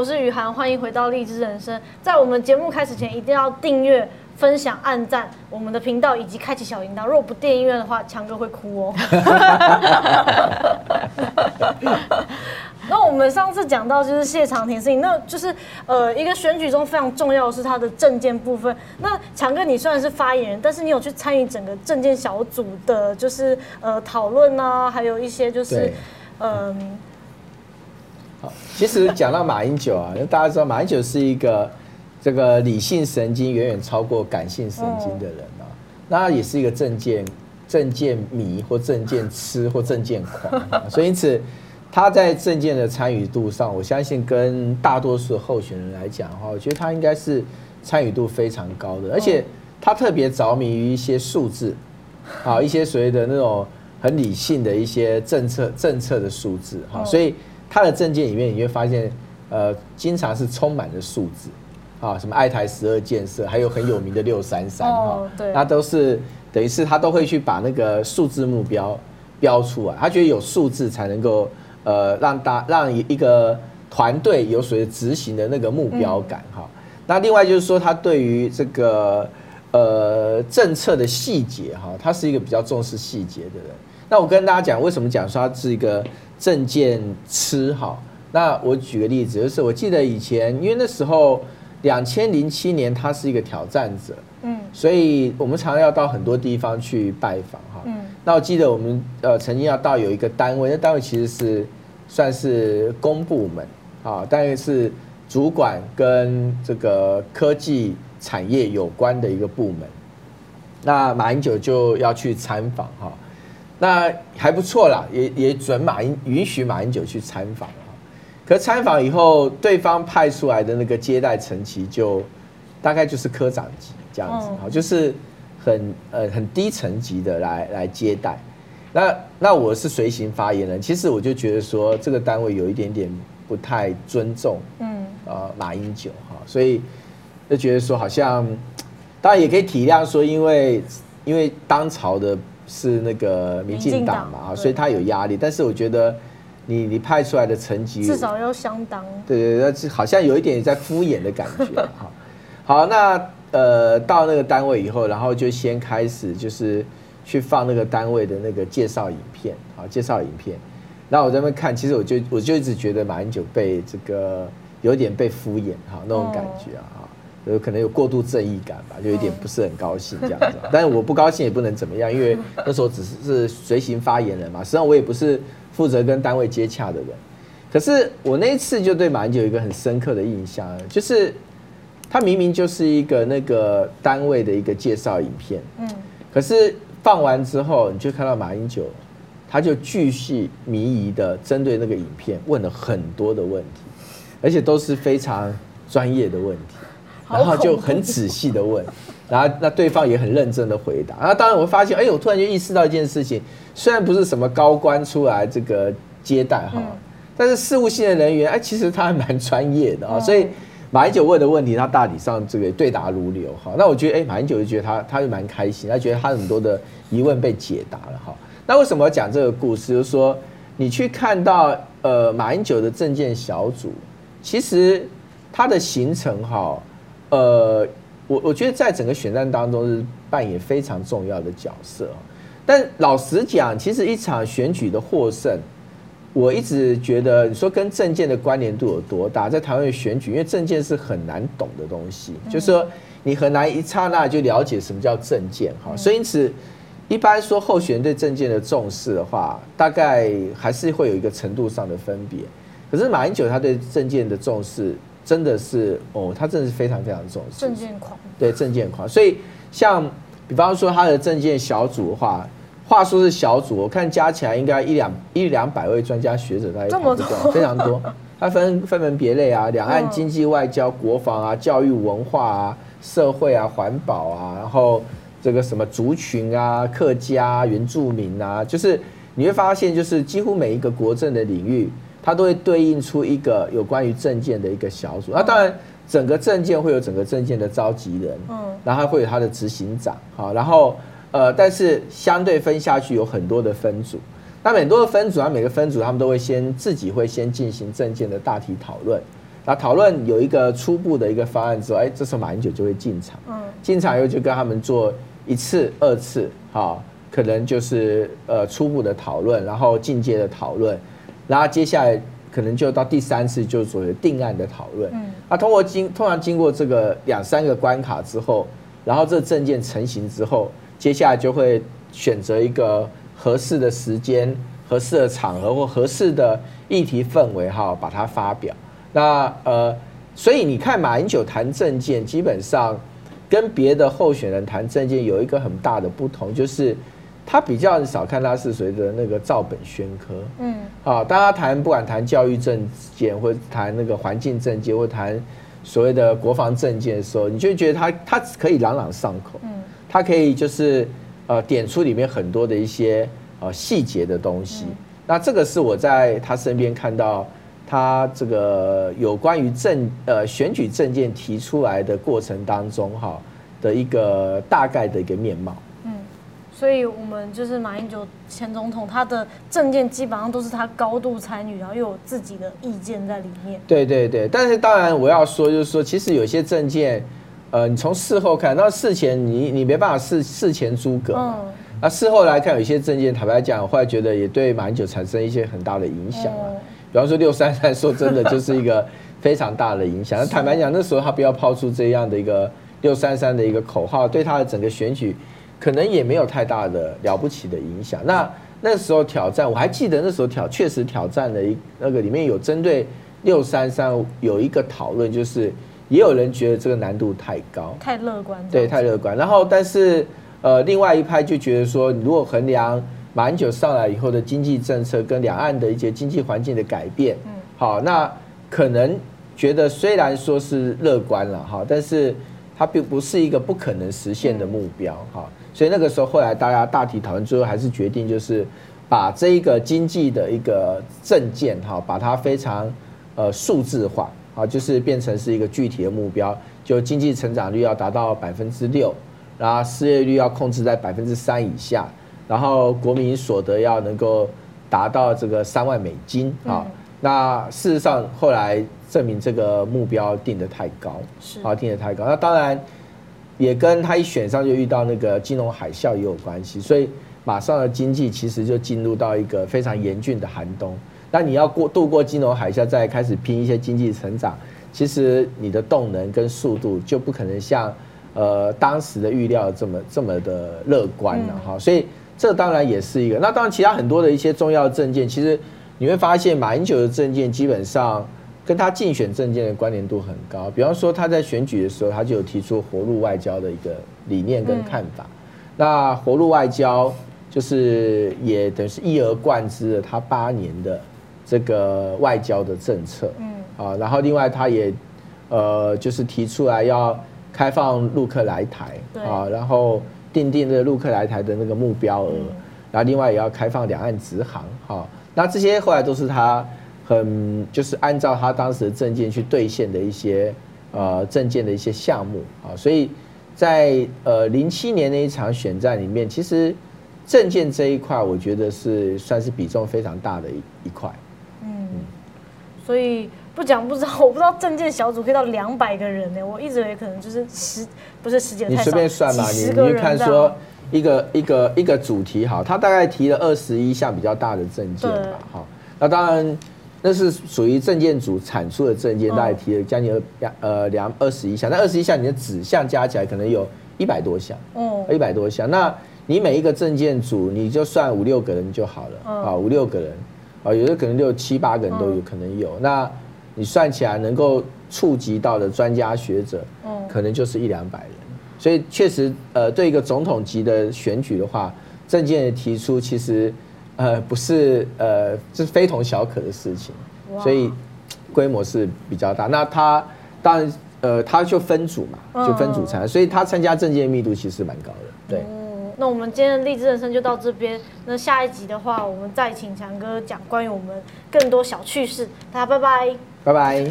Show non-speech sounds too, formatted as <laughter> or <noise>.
我是雨涵，欢迎回到荔枝人生。在我们节目开始前，一定要订阅、分享、按赞我们的频道，以及开启小铃铛。如果不订阅的话，强哥会哭哦。<laughs> 那我们上次讲到就是谢长廷事情，那就是呃一个选举中非常重要的是他的政见部分。那强哥你虽然是发言人，但是你有去参与整个政见小组的，就是呃讨论啊，还有一些就是嗯、呃。好，其实讲到马英九啊，大家知道马英九是一个这个理性神经远远超过感性神经的人啊，那他也是一个政见政见迷或政见痴或政见狂啊，所以因此。他在政见的参与度上，我相信跟大多数候选人来讲的话，我觉得他应该是参与度非常高的，而且他特别着迷于一些数字，啊，一些所谓的那种很理性的一些政策政策的数字，哈，所以他的政见里面你会发现，呃，经常是充满了数字，啊，什么爱台十二建设，还有很有名的六三三，哈，那都是等于是他都会去把那个数字目标标出来，他觉得有数字才能够。呃，让大让一个团队有所谓执行的那个目标感哈。那另外就是说，他对于这个呃政策的细节哈，他是一个比较重视细节的人。那我跟大家讲，为什么讲说他是一个政见痴哈？那我举个例子，就是我记得以前，因为那时候两千零七年他是一个挑战者，嗯，所以我们常常要到很多地方去拜访哈。嗯那我记得我们呃曾经要到有一个单位，那单位其实是算是公部门啊，大概是主管跟这个科技产业有关的一个部门。那马英九就要去参访哈，那还不错啦，也也准马英允许马英九去参访哈。可参访以后，对方派出来的那个接待层级就大概就是科长级这样子哈，就是。很呃很低层级的来来接待，那那我是随行发言人，其实我就觉得说这个单位有一点点不太尊重，嗯，呃马英九哈，所以就觉得说好像，当然也可以体谅说，因为因为当朝的是那个民进党嘛，所以他有压力，但是我觉得你你派出来的成绩至少要相当，对对对，好像有一点在敷衍的感觉哈，<laughs> 好那。呃，到那个单位以后，然后就先开始就是去放那个单位的那个介绍影片，好，介绍影片。然后我在那边看，其实我就我就一直觉得马英九被这个有点被敷衍哈那种感觉啊，有可能有过度正义感吧，就有点不是很高兴这样子。但是我不高兴也不能怎么样，因为 <laughs> 那时候只是是随行发言人嘛，实际上我也不是负责跟单位接洽的人。可是我那一次就对马英九有一个很深刻的印象，就是。他明明就是一个那个单位的一个介绍影片，嗯，可是放完之后，你就看到马英九，他就继续迷疑的针对那个影片问了很多的问题，而且都是非常专业的问题，然后就很仔细的问，<laughs> 然后那对方也很认真的回答，然后当然我会发现，哎，我突然就意识到一件事情，虽然不是什么高官出来这个接待哈，但是事务性的人员，哎，其实他还蛮专业的啊，所以。马英九问的问题，他大体上这个对答如流哈。那我觉得，哎，马英九就觉得他他就蛮开心，他觉得他很多的疑问被解答了哈。那为什么要讲这个故事？就是说，你去看到呃马英九的政见小组，其实他的行程哈，呃，我我觉得在整个选战当中是扮演非常重要的角色。但老实讲，其实一场选举的获胜。我一直觉得，你说跟政见的关联度有多大？在台湾的选举，因为政见是很难懂的东西，就是说你很难一刹那就了解什么叫政见哈。所以因此，一般说候选人对政见的重视的话，大概还是会有一个程度上的分别。可是马英九他对政见的重视，真的是哦，他真的是非常非常重视。证件狂。对证件狂，所以像比方说他的证件小组的话。话说是小组，我看加起来应该一两一两百位专家学者在这么多，非常多。<laughs> 它分分门别类啊，两岸经济、外交、国防啊，教育、文化啊，社会啊，环保啊，然后这个什么族群啊，客家、原住民啊，就是你会发现，就是几乎每一个国政的领域，它都会对应出一个有关于政见的一个小组。那当然，整个政见会有整个政见的召集人，嗯，然后会有他的执行长，好，然后。呃，但是相对分下去有很多的分组，那很多的分组啊，每个分组他们都会先自己会先进行政见的大体讨论，那讨论有一个初步的一个方案之后，哎，这时候马英九就会进场，嗯，进场以后就跟他们做一次、二次，好，可能就是呃初步的讨论，然后进阶的讨论，然后接下来可能就到第三次就所谓定案的讨论，嗯，那通过经通常经过这个两三个关卡之后，然后这证件成型之后，接下来就会选择一个合适的时间、合适的场合或合适的议题氛围，哈，把它发表。那呃，所以你看马英九谈证件，基本上跟别的候选人谈证件有一个很大的不同，就是他比较少看他是随着那个照本宣科。嗯，好，当他谈不管谈教育政见，或者谈那个环境政见，或谈所谓的国防政见的时候，你就觉得他他可以朗朗上口。嗯，他可以就是呃点出里面很多的一些呃细节的东西。那这个是我在他身边看到。他这个有关于政呃选举政见提出来的过程当中哈的一个大概的一个面貌。嗯，所以我们就是马英九前总统，他的政见基本上都是他高度参与，然后又有自己的意见在里面。对对对，但是当然我要说就是说，其实有些政见，呃，你从事后看，那事前你你没办法事事前诸葛。嗯。那事后来看，有些政见，坦白讲，我后来觉得也对马英九产生一些很大的影响啊。比方说六三三，说真的就是一个非常大的影响。那 <laughs> 坦白讲，那时候他不要抛出这样的一个六三三的一个口号，对他的整个选举可能也没有太大的了不起的影响。那那时候挑战，我还记得那时候挑确实挑战了一那个里面有针对六三三有一个讨论，就是也有人觉得这个难度太高，太乐观，对，太乐观。然后但是呃，另外一派就觉得说，你如果衡量。马英九上来以后的经济政策跟两岸的一些经济环境的改变，嗯好，那可能觉得虽然说是乐观了哈，但是它并不是一个不可能实现的目标哈，所以那个时候后来大家大体讨论最后还是决定就是把这一个经济的一个证件哈，把它非常呃数字化啊，就是变成是一个具体的目标，就经济成长率要达到百分之六，然后失业率要控制在百分之三以下。然后国民所得要能够达到这个三万美金啊，那事实上后来证明这个目标定得太高，是啊，定得太高。那当然也跟他一选上就遇到那个金融海啸也有关系，所以马上的经济其实就进入到一个非常严峻的寒冬。那你要过度过金融海啸，再开始拼一些经济成长，其实你的动能跟速度就不可能像呃当时的预料这么这么的乐观了哈，所以。这当然也是一个，那当然其他很多的一些重要证件，其实你会发现马英九的证件基本上跟他竞选政见的关联度很高。比方说他在选举的时候，他就有提出活路外交的一个理念跟看法。那活路外交就是也等于是一而贯之了他八年的这个外交的政策。嗯啊，然后另外他也呃就是提出来要开放陆客来台啊，然后。定定这个陆客来台的那个目标额，然后另外也要开放两岸直航，哈，那这些后来都是他很就是按照他当时的证件去兑现的一些呃证件的一些项目啊，所以在呃零七年那一场选战里面，其实证件这一块，我觉得是算是比重非常大的一一块，嗯，所以。不讲不知道，我不知道证件小组可以到两百个人呢。我一直以为可能就是十，不是十几个。你随便算嘛，你你看说一个一个一个主题哈，他大概提了二十一项比较大的证件吧，哈。那当然那是属于证件组产出的证件，大概提了将近两呃两二十一项。那二十一项你的子项加起来可能有一百多项，嗯，一百多项。那你每一个证件组你就算五六个人就好了，啊，五六个人，啊，有的可能六七八个人都有可能有那。你算起来能够触及到的专家学者，嗯可能就是一两百人，所以确实，呃，对一个总统级的选举的话，证件的提出其实，呃，不是呃，这是非同小可的事情，所以规模是比较大。那他当然，呃，他就分组嘛，就分组参，所以他参加政界密度其实蛮高的，对。那我们今天的励志人生就到这边。那下一集的话，我们再请强哥讲关于我们更多小趣事。大家拜拜，拜拜。